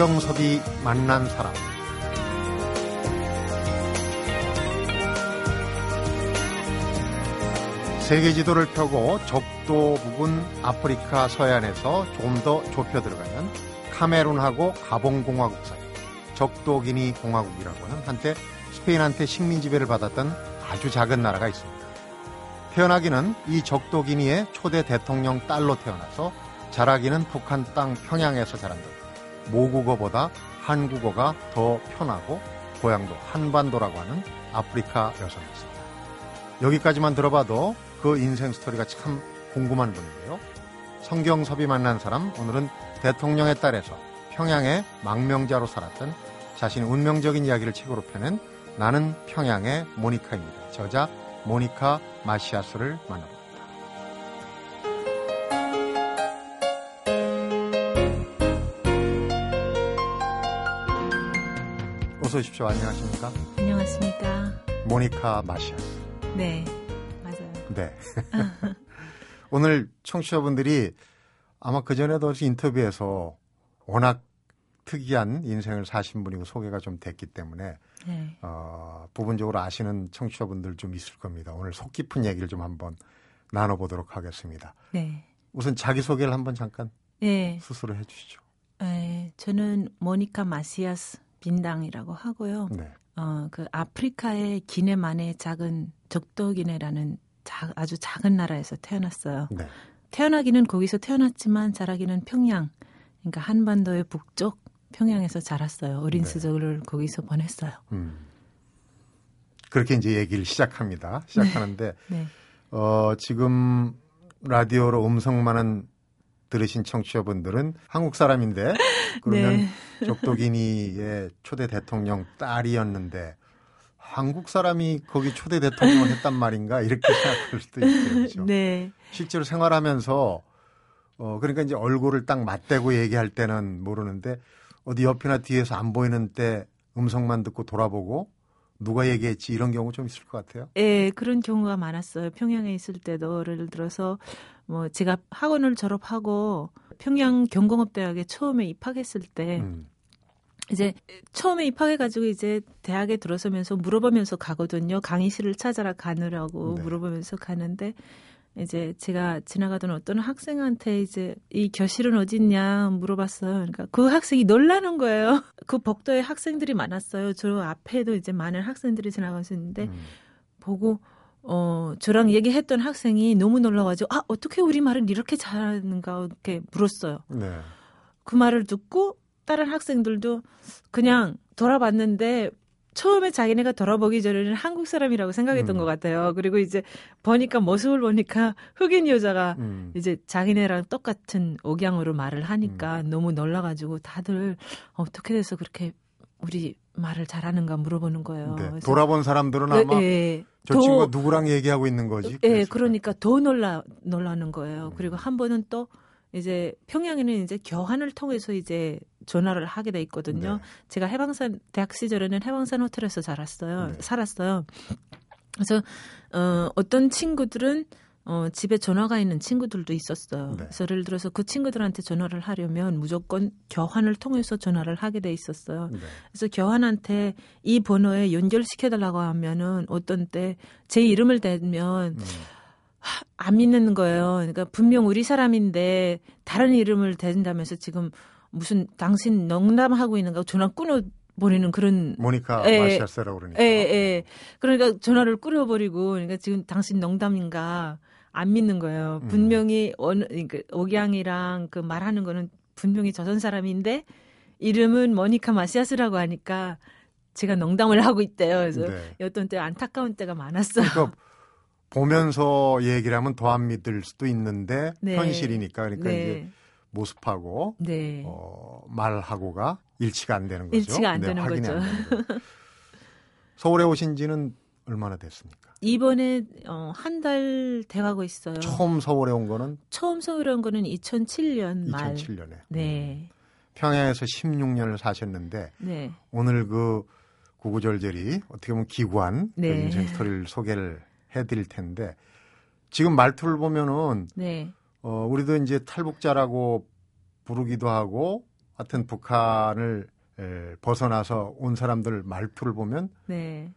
성경섭이 만난 사람 세계 지도를 펴고 적도 부근 아프리카 서해안에서 조금 더 좁혀 들어가는 카메룬하고 가봉공화국 사이 적도기니 공화국이라고 하는 한때 스페인한테 식민 지배를 받았던 아주 작은 나라가 있습니다. 태어나기는 이 적도기니의 초대 대통령 딸로 태어나서 자라기는 북한 땅 평양에서 자란다. 모국어보다 한국어가 더 편하고 고향도 한반도라고 하는 아프리카 여성이었습니다. 여기까지만 들어봐도 그 인생 스토리가 참 궁금한 분인데요. 성경섭이 만난 사람 오늘은 대통령의 딸에서 평양의 망명자로 살았던 자신의 운명적인 이야기를 책으로 펴낸 나는 평양의 모니카입니다. 저자 모니카 마시아스를 만납니다. 어서 오십시오. 안녕하십니까? 안녕하십니까? 모니카 마시아스. 네, 맞아요. 네. 오늘 청취자분들이 아마 그전에도 인터뷰에서 워낙 특이한 인생을 사신 분이고 소개가 좀 됐기 때문에 네. 어, 부분적으로 아시는 청취자분들 좀 있을 겁니다. 오늘 속 깊은 얘기를 좀 한번 나눠보도록 하겠습니다. 네. 우선 자기소개를 한번 잠깐 네. 스스로 해주시죠. 네. 저는 모니카 마시아스 빈당이라고 하고요. 네. 어, 그 아프리카의 기네만의 작은 적도기네라는 자, 아주 작은 나라에서 태어났어요. 네. 태어나기는 거기서 태어났지만 자라기는 평양, 그러니까 한반도의 북쪽 평양에서 자랐어요. 어린 네. 시절을 거기서 보냈어요. 음. 그렇게 이제 얘기를 시작합니다. 시작하는데 네. 어, 지금 라디오로 음성만은 들으신 청취자분들은 한국 사람인데 그러면 네. 적도기니의 초대 대통령 딸이었는데 한국 사람이 거기 초대 대통령을 했단 말인가 이렇게 생각할 수도 있죠. 그렇죠? 네. 실제로 생활하면서 어 그러니까 이제 얼굴을 딱 맞대고 얘기할 때는 모르는데 어디 옆이나 뒤에서 안 보이는 때 음성만 듣고 돌아보고 누가 얘기했지 이런 경우 좀 있을 것 같아요. 예, 그런 경우가 많았어요. 평양에 있을 때도 예를 들어서 뭐 제가 학원을 졸업하고 평양 경공업대학에 처음에 입학했을 때 음. 이제 처음에 입학해가지고 이제 대학에 들어서면서 물어보면서 가거든요. 강의실을 찾아라 가느라고 네. 물어보면서 가는데 이제 제가 지나가던 어떤 학생한테 이제 이 교실은 어딨냐 물어봤어요. 그러니까 그 학생이 놀라는 거예요. 그 복도에 학생들이 많았어요. 저 앞에도 이제 많은 학생들이 지나가셨는데 음. 보고 어 저랑 얘기했던 학생이 너무 놀라가지고 아 어떻게 우리 말을 이렇게 잘하는가 이렇게 물었어요. 네. 그 말을 듣고 다른 학생들도 그냥 돌아봤는데 처음에 자기네가 돌아보기 전에는 한국 사람이라고 생각했던 음. 것 같아요. 그리고 이제 보니까 모습을 보니까 흑인 여자가 음. 이제 자기네랑 똑같은 억양으로 말을 하니까 너무 놀라가지고 다들 어떻게 돼서 그렇게 우리 말을 잘하는가 물어보는 거예요. 네. 돌아본 사람들은 예, 아마 예. 저 더- 친구가 누구랑 얘기하고 있는 거지? 예, 그러니까 더 놀라 놀라는 거예요. 음. 그리고 한 번은 또 이제 평양에는 이제 교환을 통해서 이제 전화를 하게 돼 있거든요. 네. 제가 해방산 대학 시절에는 해방산 호텔에서 살았어요. 네. 살았어요. 그래서 어 어떤 친구들은 어 집에 전화가 있는 친구들도 있었어요. 네. 그래서 예를 들어서 그 친구들한테 전화를 하려면 무조건 교환을 통해서 전화를 하게 돼 있었어요. 네. 그래서 교환한테 이 번호에 연결시켜 달라고 하면은 어떤 때 제 이름을 대면 음. 안 믿는 거예요. 그러니까 분명 우리 사람인데 다른 이름을 대준다면서 지금 무슨 당신 농담하고 있는가 전화 끊어 버리는 그런 모니카 예, 마시아스라고 그러니까. 예, 예. 그러니까 전화를 끊어 버리고, 그러니까 지금 당신 농담인가 안 믿는 거예요. 음. 분명히 어느, 그 억양이랑 그 말하는 거는 분명히 조선 사람인데 이름은 모니카 마시아스라고 하니까 제가 농담을 하고 있대요. 그래서 네. 어떤 때 안타까운 때가 많았어요. 그러니까 보면서 얘기를 하면 더 안 믿을 수도 있는데 네. 현실이니까 그러니까 이제 네. 모습하고 네. 어, 말하고가 일치가 안 되는 거죠. 일치가 안 되는 확인이 거죠. 안 되는. 서울에 오신 지는 얼마나 됐습니까? 이번에 어, 한 달 돼가고 있어요. 처음 서울에 온 거는 처음 서울에 온 거는 2007년 말. 2007년에. 네. 평양에서 16년을 사셨는데 네. 오늘 그 구구절절이 어떻게 보면 기구한 그 네. 인생 스토리를 소개를 해드릴 텐데 지금 말투를 보면은 네. 어, 우리도 이제 탈북자라고 부르기도 하고 하여튼 북한을 에, 벗어나서 온 사람들 말투를 보면 네.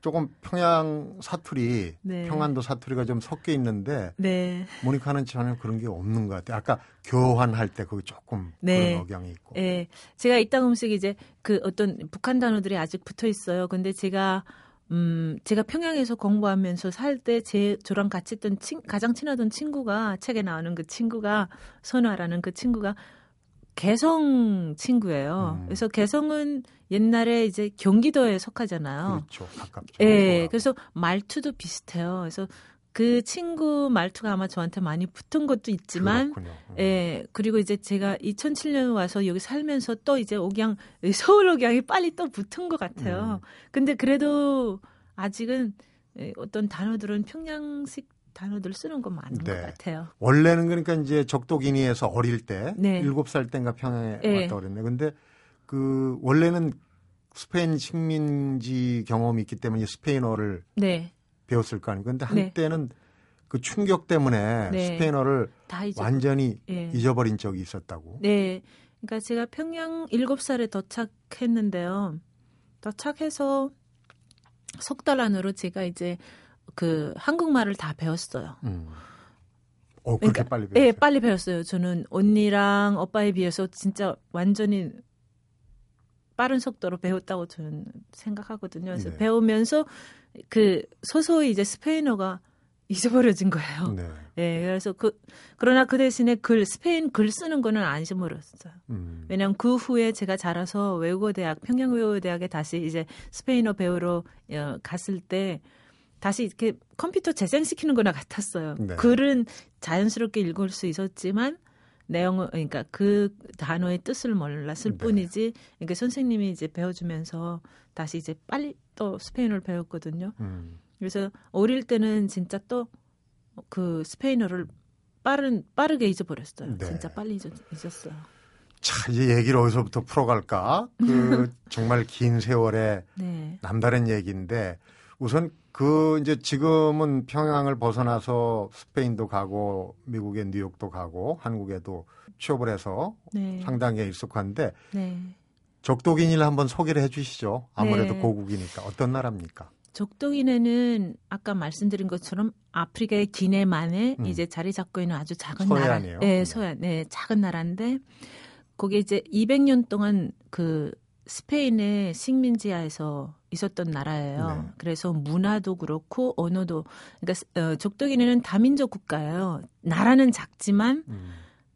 조금 평양 사투리, 네. 평안도 사투리가 좀 섞여 있는데 네. 모니카는 전혀 그런 게 없는 것 같아요. 아까 교환할 때 그게 조금 네. 그런 억양이 있고. 예. 제가 이땅 음식 이제 그 어떤 북한 단어들이 아직 붙어 있어요. 근데 제가 음, 제가 평양에서 공부하면서 살 때 제 저랑 같이 있던 친, 가장 친하던 친구가 책에 나오는 그 친구가 선화라는 그 친구가 개성 친구예요. 음. 그래서 개성은 옛날에 이제 경기도에 속하잖아요. 그렇죠. 가깝죠. 예, 그래서 말투도 비슷해요. 그래서 그 친구 말투가 아마 저한테 많이 붙은 것도 있지만, 그렇군요. 음. 예, 그리고 이제 제가 2007년 와서 여기 살면서 또 이제 억양, 서울 억양이 빨리 또 붙은 것 같아요. 음. 근데 그래도 아직은 예, 어떤 단어들은 평양식 단어들 쓰는 건 많은 네. 것 같아요. 원래는 그러니까 이제 적도기니에서 어릴 때 네. 일곱 살 땐가 평양에 네. 왔다 그랬네. 근데 그 원래는 스페인 식민지 경험이 있기 때문에 스페인어를 네, 배웠을 거 아니에요. 근데 네. 한때는 그 충격 때문에 네. 스페인어를 다 이제 완전히 예. 잊어버린 적이 있었다고. 네. 그러니까 제가 평양 7살에 도착했는데요. 도착해서 석 달 안으로 제가 이제 그 한국말을 다 배웠어요. 음. 어, 그렇게 그러니까, 빨리 배웠어요. 예, 빨리 배웠어요. 저는 언니랑 오빠에 비해서 진짜 완전히 빠른 속도로 배웠다고 저는 생각하거든요. 그래서 네. 배우면서 그 서서히 이제 스페인어가 잊어버려진 거예요. 네. 예, 그래서 그 그러나 그 대신에 글 스페인 글 쓰는 거는 안 잊어버렸어요. 음. 왜냐하면 그 후에 제가 자라서 외국어 대학 평양 외국어 대학에 다시 이제 스페인어 배우러 어, 갔을 때 다시 이렇게 컴퓨터 재생시키는 거나 같았어요. 네. 글은 자연스럽게 읽을 수 있었지만 내용을 그러니까 그 단어의 뜻을 몰랐을 네. 뿐이지 그러니까 선생님이 이제 배워주면서 다시 이제 빨리 또 스페인어를 배웠거든요. 음. 그래서 어릴 때는 진짜 또 그 스페인어를 빠른 빠르게 잊어버렸어요. 네. 진짜 빨리 잊었, 잊었어요. 자, 이제 얘기를 어디서부터 풀어갈까? 그 정말 긴 세월에 네. 남다른 얘기인데 우선 그 이제 지금은 평양을 벗어나서 스페인도 가고 미국의 뉴욕도 가고 한국에도 취업을 해서 네. 상당히 익숙한데 네. 적도기니를 한번 소개를 해주시죠. 아무래도 네. 고국이니까 어떤 나라입니까? 적동이네는 아까 말씀드린 것처럼 아프리카의 기내만에 음. 이제 자리 잡고 있는 아주 작은 서해안이에요? 나라. 네, 네. 서해안. 네, 작은 나라인데 거기 이제 200년 동안 그 스페인의 식민지하에서 있었던 나라예요. 네. 그래서 문화도 그렇고 언어도 그러니까 어, 적도기네는 다민족 국가예요. 나라는 작지만 음,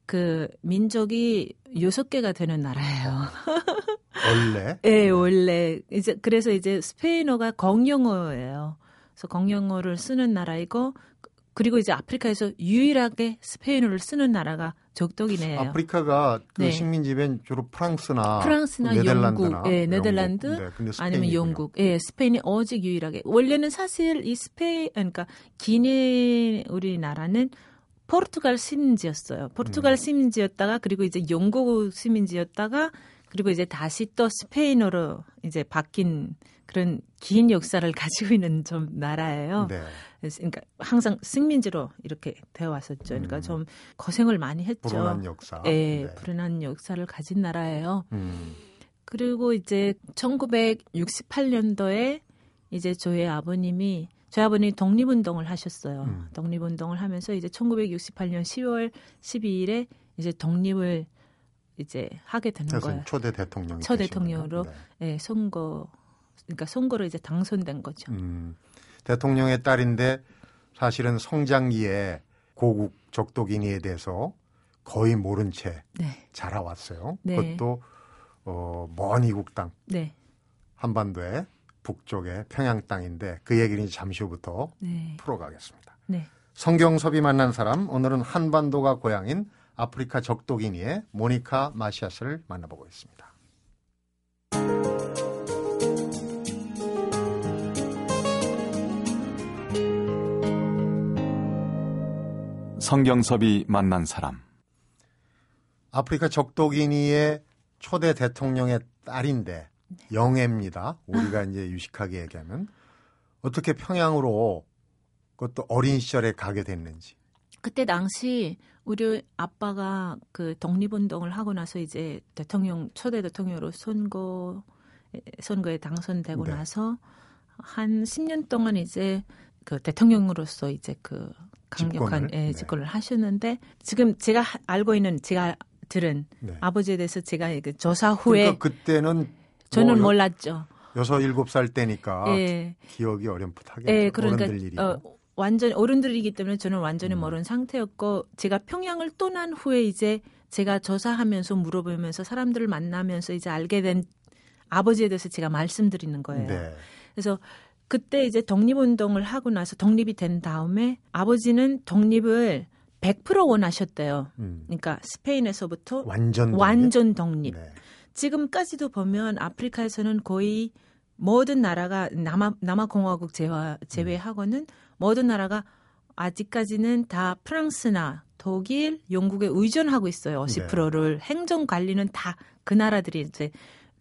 그 민족이 여섯 개가 되는 나라예요. 원래 예, 원래 이제 그래서 이제 스페인어가 공용어예요. 그래서 공용어를 쓰는 나라이고 그리고 이제 아프리카에서 유일하게 스페인어를 쓰는 나라가 적독이네요. 아프리카가 그 네. 식민지변 주로 프랑스나 프랑스나 네덜란드나 영국, 예, 네덜란드. 네, 아니면. 영국, 예, 스페인이 오직 유일하게 원래는 사실 이 스페인 그러니까 기네 우리나라는 포르투갈 시민지였어요. 포르투갈 음. 시민지였다가 그리고 이제 영국 시민지였다가 그리고 이제 다시 또 스페인어로 이제 바뀐 그런 긴 역사를 가지고 있는 좀 나라예요. 네. 그러니까 항상 식민지로 이렇게 되어 왔었죠. 그러니까 음. 좀 고생을 많이 했죠. 불운한 역사. 예, 네. 불운한 역사를 가진 나라예요. 음, 그리고 이제 1968년도에 이제 저희 아버님이 저희 아버님이 독립운동을 하셨어요. 음. 독립운동을 하면서 이제 1968년 10월 12일에 이제 독립을 이제 하게 되는 거예요. 초대 대통령이 초 대통령으로 거예요. 예, 선거 그러니까 선거로 이제 당선된 거죠. 네. 음, 대통령의 딸인데 사실은 성장기에 고국 적도기니에 대해서 거의 모른 채 네, 자라왔어요. 네. 그것도 어, 먼 이국 땅 네, 한반도의 북쪽의 평양 땅인데 그 얘기는 잠시 후부터 네, 풀어가겠습니다. 네. 성경섭이 만난 사람 오늘은 한반도가 고향인 아프리카 적도기니의 모니카 마시아스를 만나보고 있습니다. 성경섭이 만난 사람. 아프리카 적도기니의 초대 대통령의 딸인데 영애입니다. 우리가 이제 유식하게 얘기하면 어떻게 평양으로 그것도 어린 시절에 가게 됐는지. 그때 당시 우리 아빠가 그 독립운동을 하고 나서 이제 대통령 초대 대통령으로 선거 선거에 당선되고 네. 나서 한 10년 동안 이제 그 대통령으로서 이제 그 강력한 집권을? 예, 네. 집권을 하셨는데 지금 제가 하- 알고 있는 제가 들은 네. 아버지에 대해서 제가 그 조사 후에 그러니까 그때는 저는 뭐 몰랐죠. 여섯 일곱 살 때니까 예. 기억이 어렴풋하게 예, 그러니까 어른들 일이고. 어, 완전 어른들이기 때문에 저는 완전히 음. 모르는 상태였고 제가 평양을 떠난 후에 이제 제가 조사하면서 물어보면서 사람들을 만나면서 이제 알게 된 아버지에 대해서 제가 말씀드리는 거예요. 네. 그래서 그때 이제 독립운동을 하고 나서 독립이 된 다음에 아버지는 독립을 100% 원하셨대요. 음. 그러니까 스페인에서부터 완전 독립? 완전 독립. 네. 지금까지도 보면 아프리카에서는 거의 모든 나라가 남아 남아 공화국 제외 제외 하고는 모든 나라가 아직까지는 다 프랑스나 독일, 영국에 의존하고 있어요. 네. 50%를 행정 관리는 다 그 나라들이 이제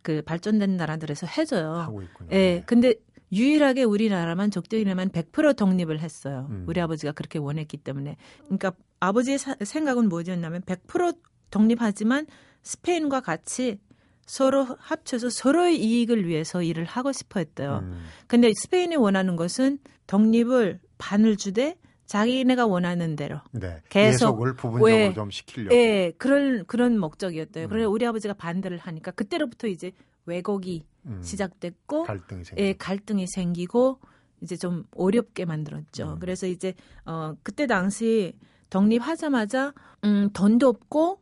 그 발전된 나라들에서 해줘요. 하고 있군요. 예. 네. 근데 유일하게 우리나라만 적대인에만 100% 독립을 했어요. 음. 우리 아버지가 그렇게 원했기 때문에. 그러니까 아버지의 사- 생각은 뭐였냐면 100% 독립하지만 스페인과 같이 서로 합쳐서 서로의 이익을 위해서 일을 하고 싶어 했대요. 음. 근데 스페인이 원하는 것은 독립을 반을 주되 자기네가 원하는 대로. 네. 계속 예속을 부분적으로 왜- 좀 시키려고. 예, 그런 그런 목적이었대요. 음. 그래서 우리 아버지가 반대를 하니까 그때로부터 이제 왜곡이 음. 시작됐고 갈등이. 예, 갈등이 생기고 이제 좀 어렵게 만들었죠. 음. 그래서 이제 어 그때 당시 독립하자마자 음 돈도 없고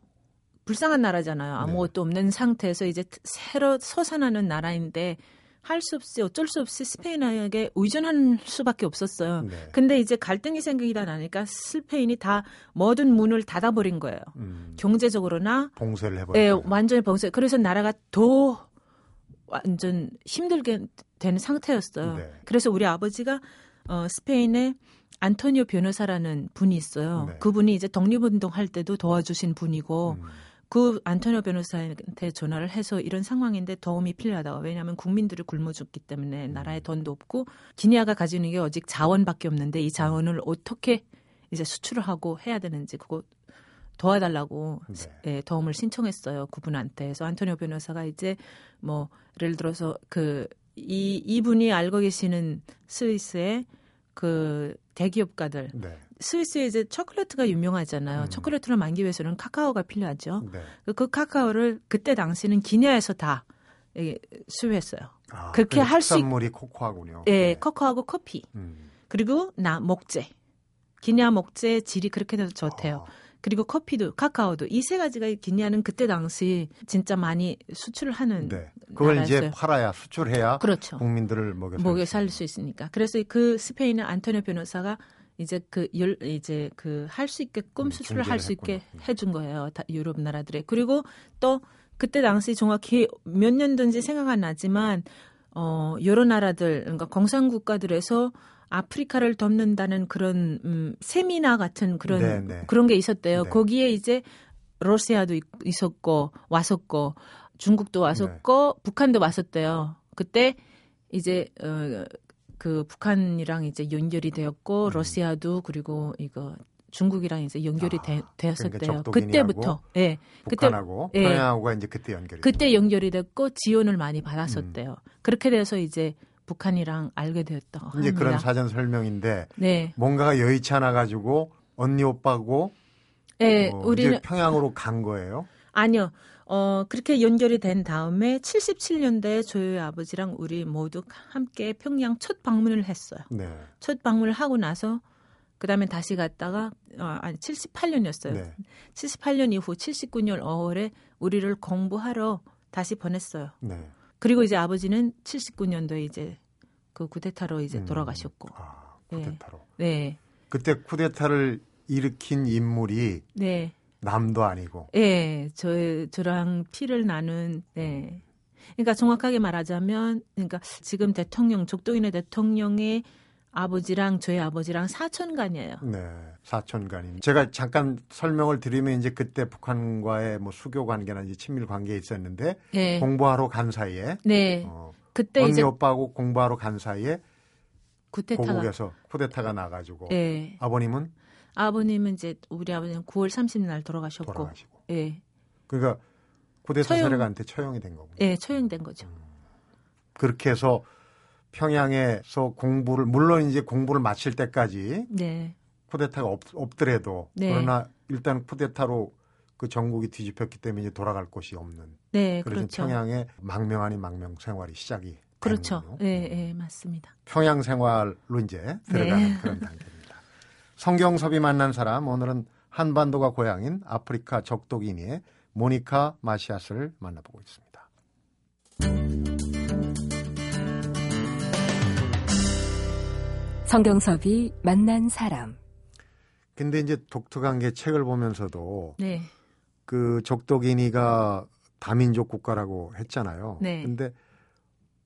불쌍한 나라잖아요. 아무것도 없는 상태에서 이제 새로 솟아나는 나라인데 할 수 없이 어쩔 수 없이 스페인에게 의존할 수밖에 없었어요. 네. 근데 이제 갈등이 생기다 나니까 스페인이 다 모든 문을 닫아버린 거예요. 음. 경제적으로나 봉쇄를 예, 해버렸어요. 완전히 봉쇄. 그래서 나라가 더 완전 힘들게 된 상태였어요. 네. 그래서 우리 아버지가 어, 스페인에 안토니오 변호사라는 분이 있어요. 네. 그분이 이제 독립운동 할 때도 도와주신 분이고 음. 그 안토니오 변호사한테 전화를 해서 이런 상황인데 도움이 필요하다고. 왜냐하면 국민들이 굶어 죽기 때문에 음. 나라에 돈도 없고 기니아가 가지고 있는 게 오직 자원밖에 없는데 이 자원을 어떻게 이제 수출을 하고 해야 되는지 그거 도와달라고 네. 예, 도움을 신청했어요 그분한테. 그래서 안토니오 변호사가 이제 뭐 예를 들어서 그 이 이분이 알고 계시는 스위스의 그 대기업가들 네. 스위스에 이제 초콜릿가 유명하잖아요. 음. 초콜릿을 만기 위해서는 카카오가 필요하죠. 네. 그- 그 카카오를 그때 당시는 기니아에서 다 예, 수입했어요. 아, 그렇게 그래서 할수 있- 특산물이 코코아군요. 예, 네. 코코하고 커피 음. 그리고 나 목재. 기니아 목재 질이 그렇게 돼서 좋대요. 아, 그리고 커피도 카카오도 이 세 가지가 기니아는 그때 당시 진짜 많이 수출을 하는 네. 그걸 이제 나라였어요. 팔아야 수출해야 그렇죠. 국민들을 먹여 먹여 살살수 있으니까. 그래서 그 스페인의 안토니오 변호사가 이제 그 열, 이제 그 할 수 있게끔 음, 수출을 할 수 있게 했구나. 해준 거예요. 다 유럽 나라들에. 그리고 또 그때 당시 정확히 몇 년도인지 생각 안 나지만 어 여러 나라들 그러니까 공산 국가들에서 아프리카를 돕는다는 그런 음, 세미나 같은 그런 네, 네. 그런 게 있었대요. 네. 거기에 이제 러시아도 있- 있었고 왔었고 중국도 왔었고 네. 북한도 왔었대요. 그때 이제 어, 그 북한이랑 이제 연결이 되었고 음. 러시아도 그리고 이거 중국이랑 이제 연결이 아, 되, 되었었대요. 그러니까 그때부터 예. 그때 북한하고 예. 평양하고가 이제 그때 연결이 그때 연결이 됐고 지원을 많이 받았었대요. 그렇게 돼서 이제 북한이랑 알게 되었다고 이제 합니다. 그런 사전 설명인데 네. 뭔가가 여의치 않아 가지고 언니 오빠고 예, 어, 우리는 이제 평양으로 간 거예요. 아니요. 어, 그렇게 연결이 된 다음에 77년대에 저희 아버지랑 우리 모두 함께 평양 첫 방문을 했어요. 네. 첫 방문을 하고 나서 그다음에 다시 갔다가 어, 아니 78년이었어요. 네. 78년 이후 79년 5월에 우리를 공부하러 다시 보냈어요. 네. 그리고 이제 아버지는 79년도에 이제 그 쿠데타로 이제 음. 돌아가셨고. 아, 네. 쿠데타로. 네. 그때 쿠데타를 일으킨 인물이 네. 남도 아니고 예, 저, 저랑 피를 나눈, 네. 그러니까 정확하게 말하자면, 그러니까 지금 대통령, 족도인의 대통령의 아버지랑 저희 아버지랑 사촌간이에요. 네, 사촌간임. 제가 잠깐 설명을 드리면 이제 그때 북한과의 뭐 수교 관계나 이제 친밀 관계에 있었는데 네. 공부하러 간 사이에 네. 어, 그때 언니 오빠하고 공부하러 간 사이에 구테타가, 고국에서 쿠데타가 나가지고 예. 아버님은 아버님은 이제 우리 아버지는 9월 30날 돌아가셨고, 돌아가시고. 예, 그러니까 쿠데타 처형. 세력한테 처형이 된 거군요. 예, 처형된 거죠. 그렇게 해서 평양에서 공부를 물론 이제 공부를 마칠 때까지 네, 쿠데타가 없, 없더라도 네. 그러나 일단 쿠데타로 그 전국이 뒤집혔기 때문에 이제 돌아갈 곳이 없는 네, 그래서 그렇죠. 평양의 망명 아닌 망명 생활이 시작이 그렇죠. 예, 예, 맞습니다. 평양 생활로 이제 들어가는 네. 그런 단계입니다. 성경섭이 만난 사람 오늘은 한반도가 고향인 아프리카 적도 기니의 모니카 마시아스를 만나보고 있습니다. 성경섭이 만난 사람. 근데 이제 독특한 게 책을 보면서도 네, 그 적도 기니가 다민족 국가라고 했잖아요. 네. 근데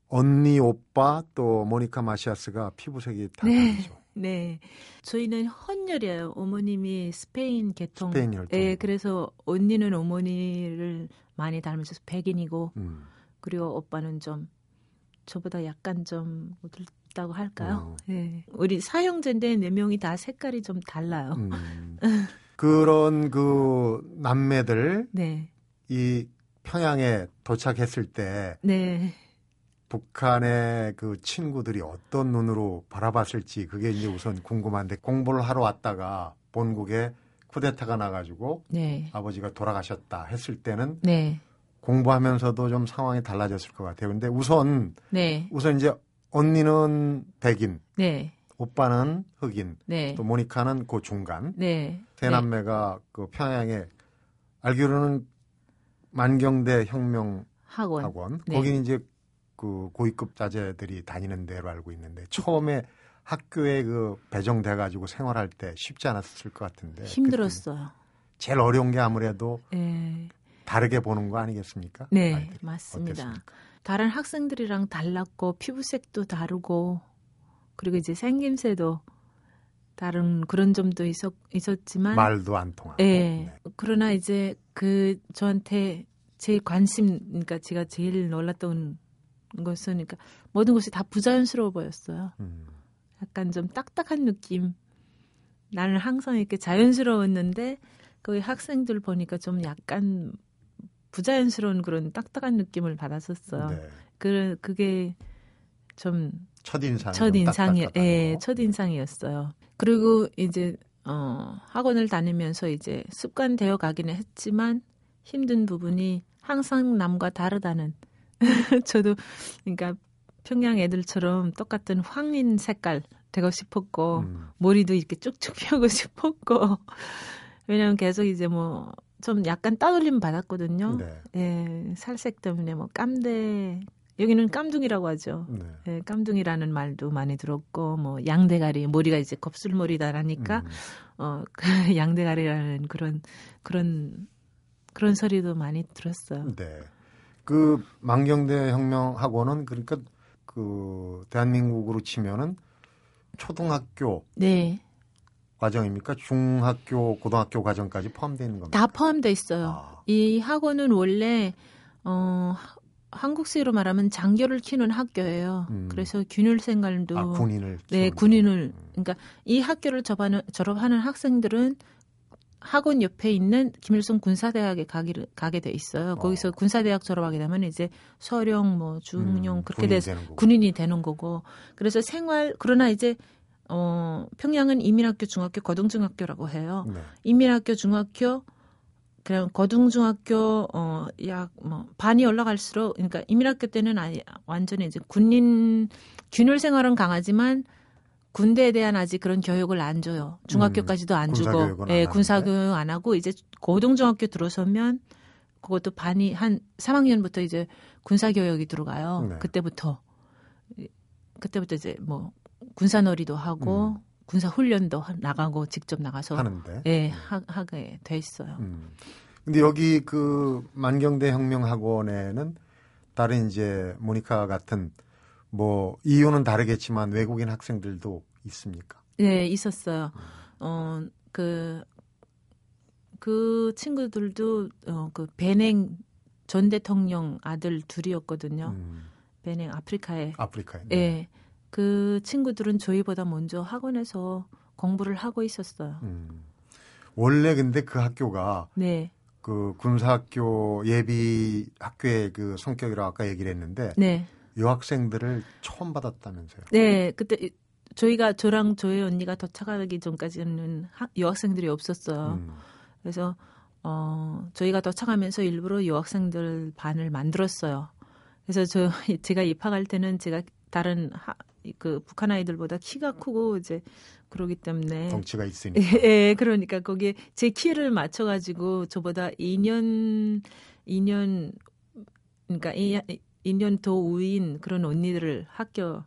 언니 오빠 또 모니카 마시아스가 피부색이 다 네. 다르죠. 네. 저희는 헌혈이에요. 어머님이 스페인 계통. 스페인 혈통. 예, 그래서 언니는 어머니를 많이 닮으셔서 백인이고, 음. 그리고 오빠는 좀 저보다 약간 좀 어둡다고 할까요? 어. 예. 우리 사형제인데 네 명이 다 색깔이 좀 달라요. 음. 그런 그 남매들 네. 이 평양에 도착했을 때 네. 북한의 그 친구들이 어떤 눈으로 바라봤을지 그게 이제 우선 궁금한데 공부를 하러 왔다가 본국에 쿠데타가 나가지고 네. 아버지가 돌아가셨다 했을 때는 네. 공부하면서도 좀 상황이 달라졌을 것 같아요. 근데 우선 네. 우선 이제 언니는 백인, 네. 오빠는 흑인, 네. 또 모니카는 그 중간 네. 세 남매가 그 평양에 알기로는 만경대 혁명 학원. 학원 네. 거기는 이제 그 고위급 자제들이 다니는 데로 알고 있는데 처음에 학교에 그 배정돼 가지고 생활할 때 쉽지 않았을 것 같은데 힘들었어요. 제일 어려운 게 아무래도 네. 다르게 보는 거 아니겠습니까? 네, 아이들이. 맞습니다. 어땠습니까? 다른 학생들이랑 달랐고 피부색도 다르고 그리고 이제 생김새도 다른 그런 점도 있었, 있었지만 말도 안 통하고. 예. 네. 그러나 이제 그 저한테 제일 관심 그러니까 제가 제일 놀랐던 것은 그러니까 모든 것이 다 부자연스러워 보였어요. 음. 약간 좀 딱딱한 느낌. 나는 항상 이렇게 자연스러웠는데 거기 학생들 보니까 좀 약간 부자연스러운 그런 딱딱한 느낌을 받았었어요. 네. 그 그게 좀 첫인상. 첫인상이 예, 첫인상이었어요. 그리고 이제 어 학원을 다니면서 이제 습관되어 가기는 했지만 힘든 부분이 항상 남과 다르다는 저도 그러니까 평양 애들처럼 똑같은 황인 색깔 되고 싶었고 음. 머리도 이렇게 쭉쭉 펴고 싶었고 왜냐면 계속 이제 뭐 좀 약간 따돌림 받았거든요. 네. 예, 살색 때문에 뭐 깜대 여기는 깜둥이라고 하죠. 네. 예, 깜둥이라는 말도 많이 들었고 뭐 양대가리 머리가 이제 kop술머리다라니까 음. 어 그 양대가리라는 그런 그런 그런 소리도 많이 들었어요. 네. 그 만경대 혁명 학원은 그러니까 그 대한민국으로 치면은 초등학교 네, 과정입니까? 중학교, 고등학교 과정까지 포함되어 있는 겁니까? 다 포함돼 있어요. 아, 이 학원은 원래 어 하- 한국식으로 말하면 장교를 키우는 학교예요. 음. 그래서 균일 생활도 아, 군인을 네, 군인을 음. 그러니까 이 학교를 졸업하는, 졸업하는 학생들은 학원 옆에 있는 김일성 군사대학에 가기를 가게 돼 있어요. 거기서 어. 군사대학 졸업하게 되면 이제 서령, 뭐 중용 음, 그렇게 군인이 돼서 거고. 군인이 되는 거고. 그래서 생활 그러나 이제 어 평양은 이민학교, 중학교, 고등중학교라고 해요. 네. 이민학교, 중학교, 그냥 고등중학교 어 약 뭐 반이 올라갈수록 그러니까 이민학교 때는 아예 완전히 이제 군인 균열 생활은 강하지만 군대에 대한 아직 그런 교육을 안 줘요. 중학교까지도 안 주고, 안 예, 하는데? 군사교육 안 하고 이제 고등중학교 들어서면 그것도 반이 한 3학년부터 이제 군사교육이 들어가요. 네. 그때부터 그때부터 이제 뭐 군사놀이도 하고 음. 군사 훈련도 하- 나가고 직접 나가서 하는데. 예, 하, 하게 돼 있어요. 음. 근데 여기 그 만경대 혁명학원에는 다른 이제 모니카 같은 뭐 이유는 다르겠지만 외국인 학생들도 있습니까? 네, 있었어요. 어, 그, 그 친구들도, 어, 그, 베냉 전 대통령 아들 둘이었거든요. 음, 베냉 아프리카에. 아프리카에. 예. 그 친구들은 저희보다 먼저 학원에서 공부를 하고 있었어요. 음. 원래 근데 그 학교가 네, 그 군사학교 예비 학교의 그 성격이라고 아까 얘기를 했는데 네, 여학생들을 처음 받았다면서요. 네. 그때 이- 저희가 저랑 저희 언니가 도착하기 전까지는 하- 여학생들이 없었어요. 음. 그래서 어 저희가 도착하면서 일부러 여학생들 반을 만들었어요. 그래서 저 제가 입학할 때는 제가 다른 하, 그 북한 아이들보다 키가 크고 이제 그러기 때문에 덩치가 있으니까. 예, 그러니까 거기에 제 키를 맞춰 가지고 저보다 2년, 2년, 그러니까 2 년 더 우인 그런 언니들을 학교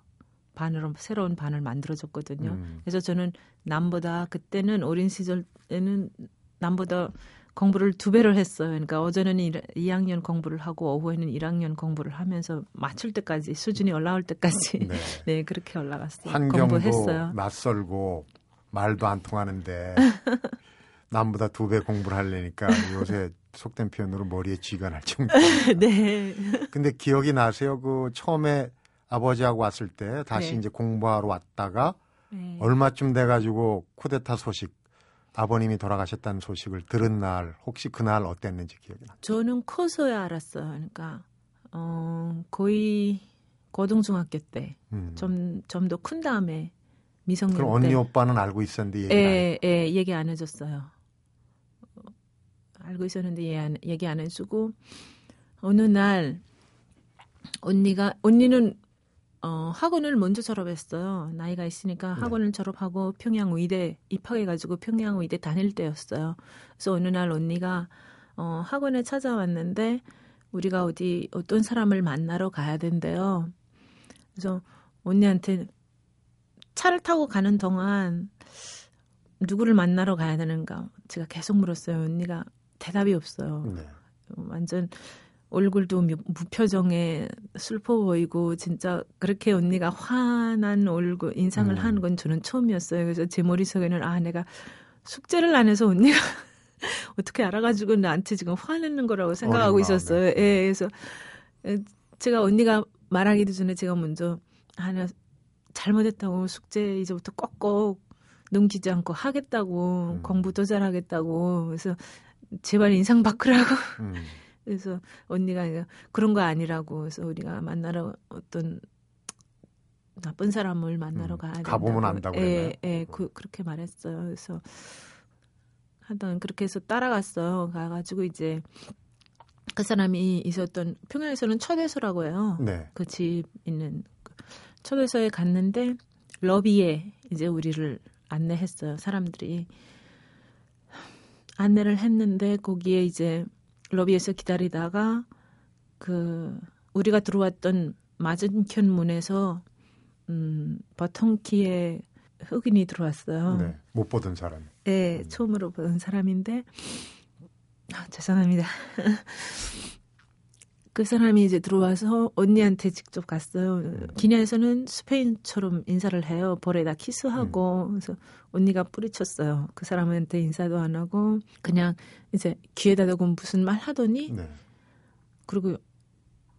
반으로 새로운 반을 만들어줬거든요. 음. 그래서 저는 남보다 그때는 어린 시절에는 남보다 공부를 두 배를 했어요. 그러니까 오전에는 2학년 공부를 하고 오후에는 1학년 공부를 하면서 맞출 때까지 수준이 올라올 때까지 네. 네 그렇게 올라갔어요. 환경도 공부했어요. 낯설고 말도 안 통하는데 남보다 두 배 공부를 하려니까 요새 속된 표현으로 머리에 쥐가 날 정도. 네. 근데 기억이 나세요? 그 처음에 아버지하고 왔을 때 다시 네. 이제 공부하러 왔다가 네. 얼마쯤 돼가지고 쿠데타 소식 아버님이 돌아가셨다는 소식을 들은 날 혹시 그날 어땠는지 기억이 나. 저는 커서야 알았어요. 그러니까 어, 거의 고등중학교 때 음. 좀좀 더큰 다음에 미성년 그럼 언니 때 오빠는 알고 있었는데 얘기 안 했- 예, 예, 얘기 안 해줬어요. 어, 알고 있었는데 얘기 안, 얘기 안 해주고 어느 날 언니가 언니는 어, 학원을 먼저 졸업했어요. 나이가 있으니까 네. 학원을 졸업하고 평양 의대 입학해가지고 평양 의대 다닐 때였어요. 그래서 어느 날 언니가 어, 학원에 찾아왔는데 우리가 어디 어떤 사람을 만나러 가야 된대요. 그래서 언니한테 차를 타고 가는 동안 누구를 만나러 가야 되는가 제가 계속 물었어요. 언니가 대답이 없어요. 네. 완전 얼굴도 무- 무표정에 슬퍼 보이고 진짜 그렇게 언니가 화난 얼굴 인상을 음. 하는 건 저는 처음이었어요. 그래서 제 머릿속에는 아 내가 숙제를 안 해서 언니가 어떻게 알아가지고 나한테 지금 화내는 거라고 생각하고 어린 있었어요. 마음에. 예, 그래서 제가 언니가 말하기도 전에 제가 먼저 하나 잘못했다고 숙제 이제부터 꼭꼭 넘기지 않고 하겠다고 음. 공부 더 잘하겠다고 그래서 제발 인상 바꾸라고 음. 그래서 언니가 그런 거 아니라고 그래서 우리가 만나러 어떤 나쁜 사람을 만나러 음, 가야 된다. 가보면 안다고 예? 예, 그 그렇게 말했어요. 그래서 하여튼 그렇게 해서 따라갔어요. 가가지고 이제 그 사람이 있었던 평양에서는 초대소라고 해요. 네. 그 집 있는 그 초대소에 갔는데 러비에 이제 우리를 안내했어요. 사람들이 안내를 했는데 거기에 이제 러비에서 기다리다가 그 우리가 들어왔던 맞은편 문에서 음 버통키에 흑인이 들어왔어요. 네. 못 보던 사람. 네, 처음으로 본 사람인데 아, 죄송합니다. 그 사람이 이제 들어와서 언니한테 직접 갔어요. 기냐에서는 스페인처럼 인사를 해요. 볼에다 키스하고 그래서 언니가 뿌리쳤어요. 그 사람한테 인사도 안 하고 그냥 이제 귀에다 대고 무슨 말 하더니 네. 그리고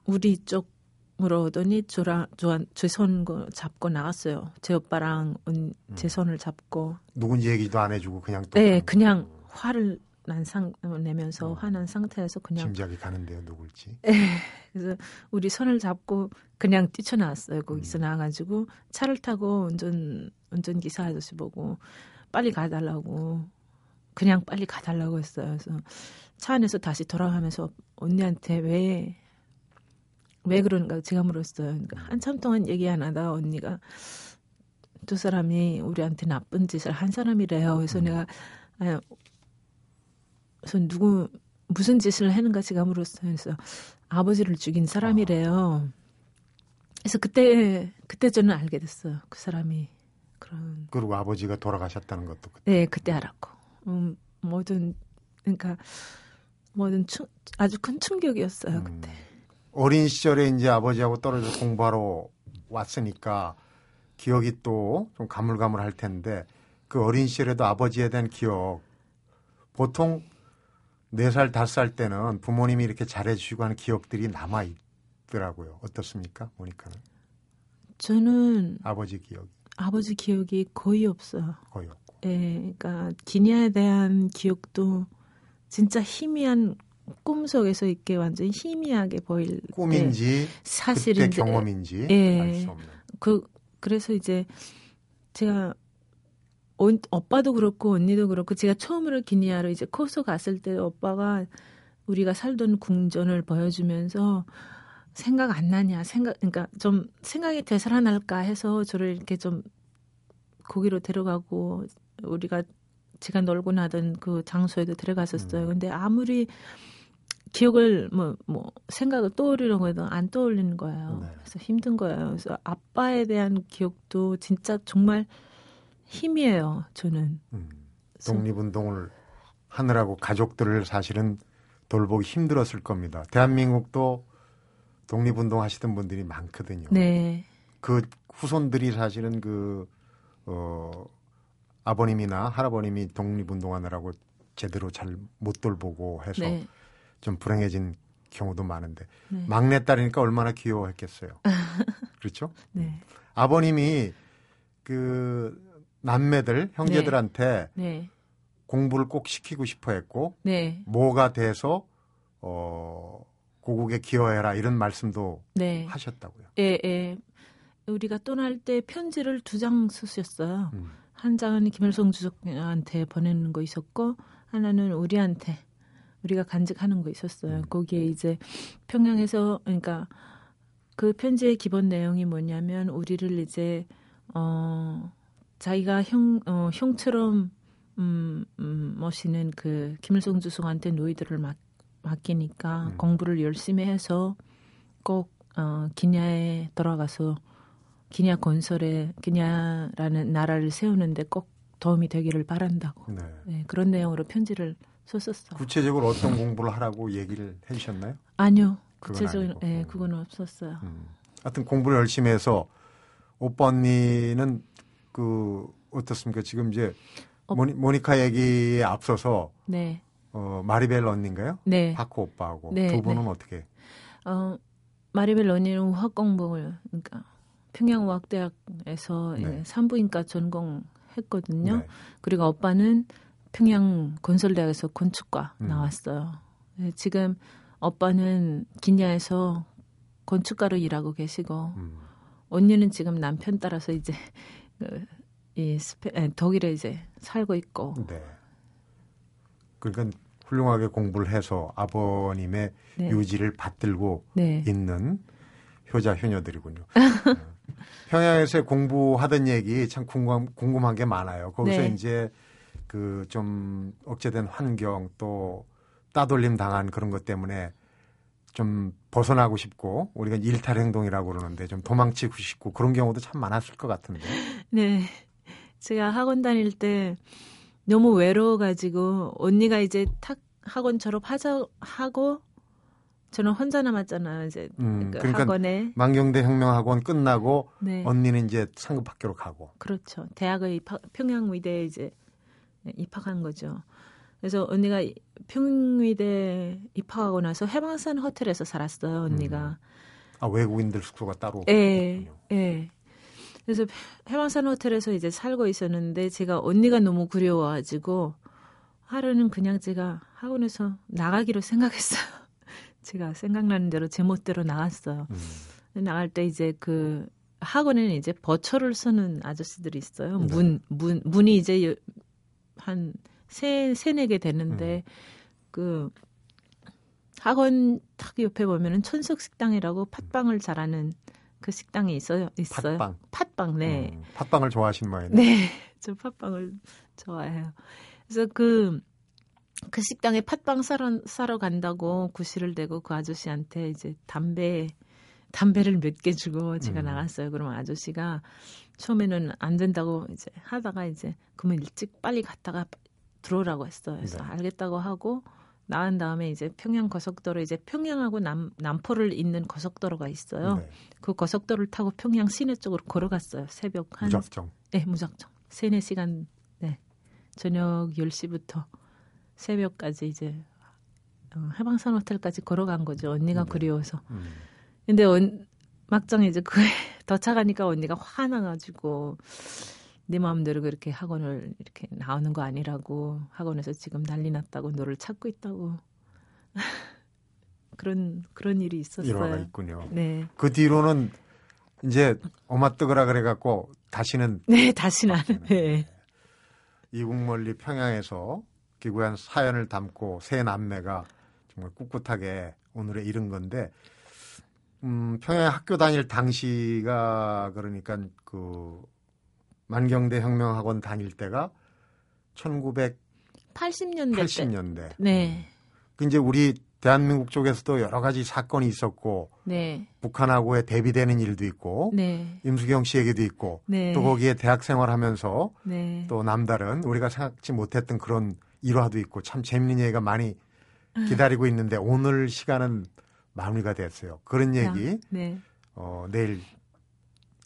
우리 쪽으로 오더니 저랑 제손 잡고 나갔어요. 제 오빠랑 언- 제 손을 잡고 누군지 얘기도 안 해주고 그냥 또 네, 그냥. 화를 난 상, 내면서 화난 상태에서 그냥 짐작이 가는데요, 누굴지. 그래서 우리 손을 잡고 그냥 뛰쳐나왔어요. 거기서 음. 나와가지고 차를 타고 운전 운전 기사 아저씨 보고 빨리 가달라고 그냥 빨리 가달라고 했어요. 그래서 차 안에서 다시 돌아가면서 언니한테 왜 왜 그런가 제가 물었어요. 그러니까 한참 동안 얘기 안 하다 언니가 두 사람이 우리한테 나쁜 짓을 한 사람이래요. 그래서 음. 내가 아, 그래서 누구 무슨 짓을 제가 물었어요. 그래서 아버지를 죽인 사람이래요. 그래서 그때 그때 저는 알게 됐어요. 그 사람이 그런 그리고 아버지가 돌아가셨다는 것도 그- 네 그때 알았고 음, 모든 그러니까 모든 충, 아주 큰 충격이었어요 음. 그때. 어린 시절에 이제 아버지하고 떨어져 공부하러 왔으니까 기억이 또 좀 가물가물할 텐데 그 어린 시절에도 아버지에 대한 기억 보통 네 살 다섯 살 때는 부모님이 이렇게 잘해주시고 하는 기억들이 남아 있더라고요. 어떻습니까, 모니카는? 저는 아버지 기억 아버지 기억이 거의 없어요. 거의 없고. 예, 그러니까 기니아에 대한 기억도 진짜 희미한 꿈 속에서 있게 완전 희미하게 보일 꿈인지 그때 경험인지 예. 알 수 없는. 그 그래서 이제 제가 온, 오빠도 그렇고 언니도 그렇고 제가 처음으로 기니아로 이제 코소 갔을 때 오빠가 우리가 살던 궁전을 보여주면서 생각 안 나냐 생각 그러니까 좀 생각이 되살아날까 해서 저를 이렇게 좀 거기로 데려가고 우리가 제가 놀고 나던 그 장소에도 데려갔었어요. 음. 근데 아무리 기억을 뭐, 뭐, 생각을 떠올리려고 해도 안 떠올리는 거예요. 네. 그래서 힘든 거예요. 그래서 아빠에 대한 기억도 진짜 정말 힘이에요, 저는. 음. 독립운동을 하느라고 가족들을 사실은 돌보기 힘들었을 겁니다. 대한민국도 독립운동 하시던 분들이 많거든요. 네. 그 후손들이 사실은 그, 어, 아버님이나 할아버님이 독립운동하느라고 제대로 잘 못 돌보고 해서 네. 좀 불행해진 경우도 많은데 네. 막내 딸이니까 얼마나 귀여워했겠어요. 그렇죠? 네. 아버님이 그 남매들 형제들한테 네. 공부를 꼭 시키고 싶어 했고 네. 뭐가 돼서 어 고국에 기여해라 이런 말씀도 네. 하셨다고요. 예, 예. 우리가 떠날 때 편지를 두 장 쓰셨어요. 음. 한 장은 김일성 주석한테 보내는 거 있었고 하나는 우리한테 우리가 간직하는 거 있었어요. 음. 거기에 이제 평양에서 그러니까 그 편지의 기본 내용이 뭐냐면 우리를 이제 어 자기가 형 어, 형처럼 음, 음 모시는 그 김일성 주석한테 노이들을 맡, 맡기니까 음. 공부를 열심히 해서 꼭 어, 기냐에 돌아가서 기냐 건설에 기냐라는 나라를 세우는데 꼭 도움이 되기를 바란다고 네. 네, 그런 내용으로 편지를 썼었어. 구체적으로 어떤 공부를 하라고 얘기를 해주셨나요? 아니요, 구체적인. 예, 그건 없었어요. 음. 하여튼 공부를 열심히 해서 오빠 언니는 그 어떻습니까? 지금 이제 어. 모니, 모니카 얘기에 앞서서 네, 어, 마리벨 언니인가요? 네. 파코 오빠하고 네, 두 분은 어떻게? 어, 마리벨 언니는 공부를 그러니까 평양우학대학에서 네. 예, 산부인과 전공했거든요. 네. 그리고 오빠는 평양 건설대학에서 건축과 음. 나왔어요. 예, 지금 오빠는 기냐에서 건축가로 일하고 계시고 음. 언니는 지금 남편 따라서 이제 그, 이 스페, 에, 독일에 이제 살고 있고 네. 그러니까 훌륭하게 공부를 해서 아버님의 네. 유지를 받들고 네. 있는 효자 효녀들이군요. 어. 평양에서 공부하던 얘기 참 궁금, 궁금한 게 많아요. 거기서 네. 이제 그 좀 억제된 환경 또 따돌림 당한 그런 것 때문에 좀 벗어나고 싶고 우리가 일탈 행동이라고 그러는데 좀 도망치고 싶고 그런 경우도 참 많았을 것 같은데. 네. 제가 학원 다닐 때 너무 외로워 가지고 언니가 이제 탁 학원 졸업하자 하고 저는 혼자 남았잖아요. 이제 음, 그 그러니까 학원에 만경대 혁명 학원 끝나고 네 언니는 이제 상급 학교로 가고. 그렇죠. 대학의 입학, 평양 의대에 이제 입학한 거죠. 그래서 언니가 평양의대 입학하고 나서 해방산 호텔에서 살았어요. 언니가. 아 외국인들 숙소가 따로. 예. 예. 그래서 해방산 호텔에서 이제 살고 있었는데 제가 언니가 너무 그리워가지고 하루는 그냥 제가 학원에서 나가기로 생각했어요. 제가 생각나는 대로 제멋대로 나갔어요. 음. 나갈 때 이제 그 학원에는 이제 버처를 쓰는 아저씨들이 있어요. 네. 문, 문, 문이 이제 여- 한 세, 개 되는데 음. 그 학원 탁 옆에 보면은 천석 식당이라고 팥빵을 잘하는 그 식당이 있어요. 있어요. 팥빵. 팥빵, 네. 음, 팥빵을 좋아하시는 모양이네. 네. 저 팥빵을 좋아해요. 그래서 그, 그 식당에 팥빵 사러, 사러 간다고 구실을 대고 그 아저씨한테 이제 담배, 담배를 몇 개 주고 제가 음. 나갔어요. 그러면 아저씨가 처음에는 안 된다고 이제 하다가 이제 그러면 일찍 빨리 갔다가 들어오라고 했어요. 그래서 네. 알겠다고 하고 나간 다음에 이제 평양 고속도로 이제 평양하고 남, 남포를 잇는 고속도로가 있어요. 네. 그 고속도로를 타고 평양 시내 쪽으로 걸어갔어요. 새벽 한 무작정. 네, 무작정. 세네 시간 네. 저녁 10시부터 새벽까지 이제 어, 해방산 호텔까지 걸어간 거죠. 언니가 네. 그리워서. 음. 근데 언, 막상 이제 그 도착하니까 언니가 화나 가지고 내 마음대로 그렇게 학원을 이렇게 나오는 거 아니라고 학원에서 지금 난리 났다고 너를 찾고 있다고 그런 그런 일이 있었어요. 일화가 있군요. 네, 그 뒤로는 이제 엄마 뜨거라 그래갖고 다시는 네 다시는 안. 네. 이국 멀리 평양에서 기구한 사연을 담고 세 남매가 정말 꿋꿋하게 오늘에 이른 건데 음, 평양에 학교 다닐 당시가 그러니까 그 만경대 혁명학원 다닐 때가 1980년대. 80년대 때. 네, 그 이제 우리 대한민국 쪽에서도 여러 가지 사건이 있었고 네, 북한하고의 대비되는 일도 있고 네, 임수경 씨 얘기도 있고 네. 또 거기에 대학 생활하면서 네. 또 남다른 우리가 생각지 못했던 그런 일화도 있고 참 재밌는 얘기가 많이 기다리고 있는데 오늘 시간은 마무리가 됐어요. 그런 얘기 네. 어, 내일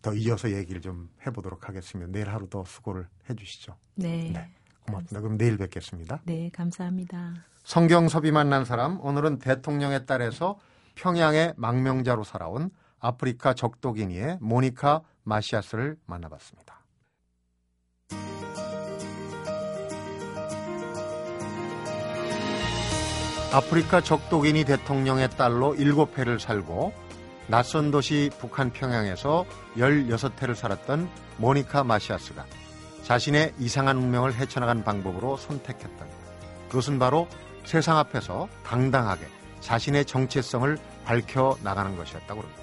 더 이어서 얘기를 좀 해보도록 하겠습니다. 내일 하루 더 수고를 해주시죠. 네. 네. 고맙습니다. 그럼 내일 뵙겠습니다. 네, 감사합니다. 성경섭이 만난 사람 오늘은 대통령의 딸에서 평양의 망명자로 살아온 아프리카 적도기니의 모니카 마시아스를 만나봤습니다. 아프리카 적도기니 대통령의 딸로 7회를 살고 낯선 도시 북한 평양에서 16회를 살았던 모니카 마시아스가 자신의 이상한 운명을 헤쳐나간 방법으로 선택했던 것. 그것은 바로 세상 앞에서 당당하게 자신의 정체성을 밝혀 나가는 것이었다고 합니다.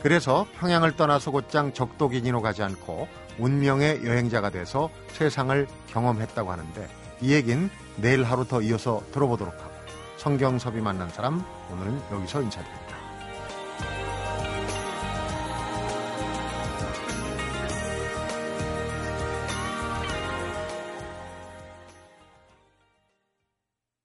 그래서 평양을 떠나서 곧장 적도 기니로 가지 않고 운명의 여행자가 돼서 세상을 경험했다고 하는데 이 얘긴 내일 하루 더 이어서 들어보도록 하고 성경섭이 만난 사람 오늘은 여기서 인사드립니다.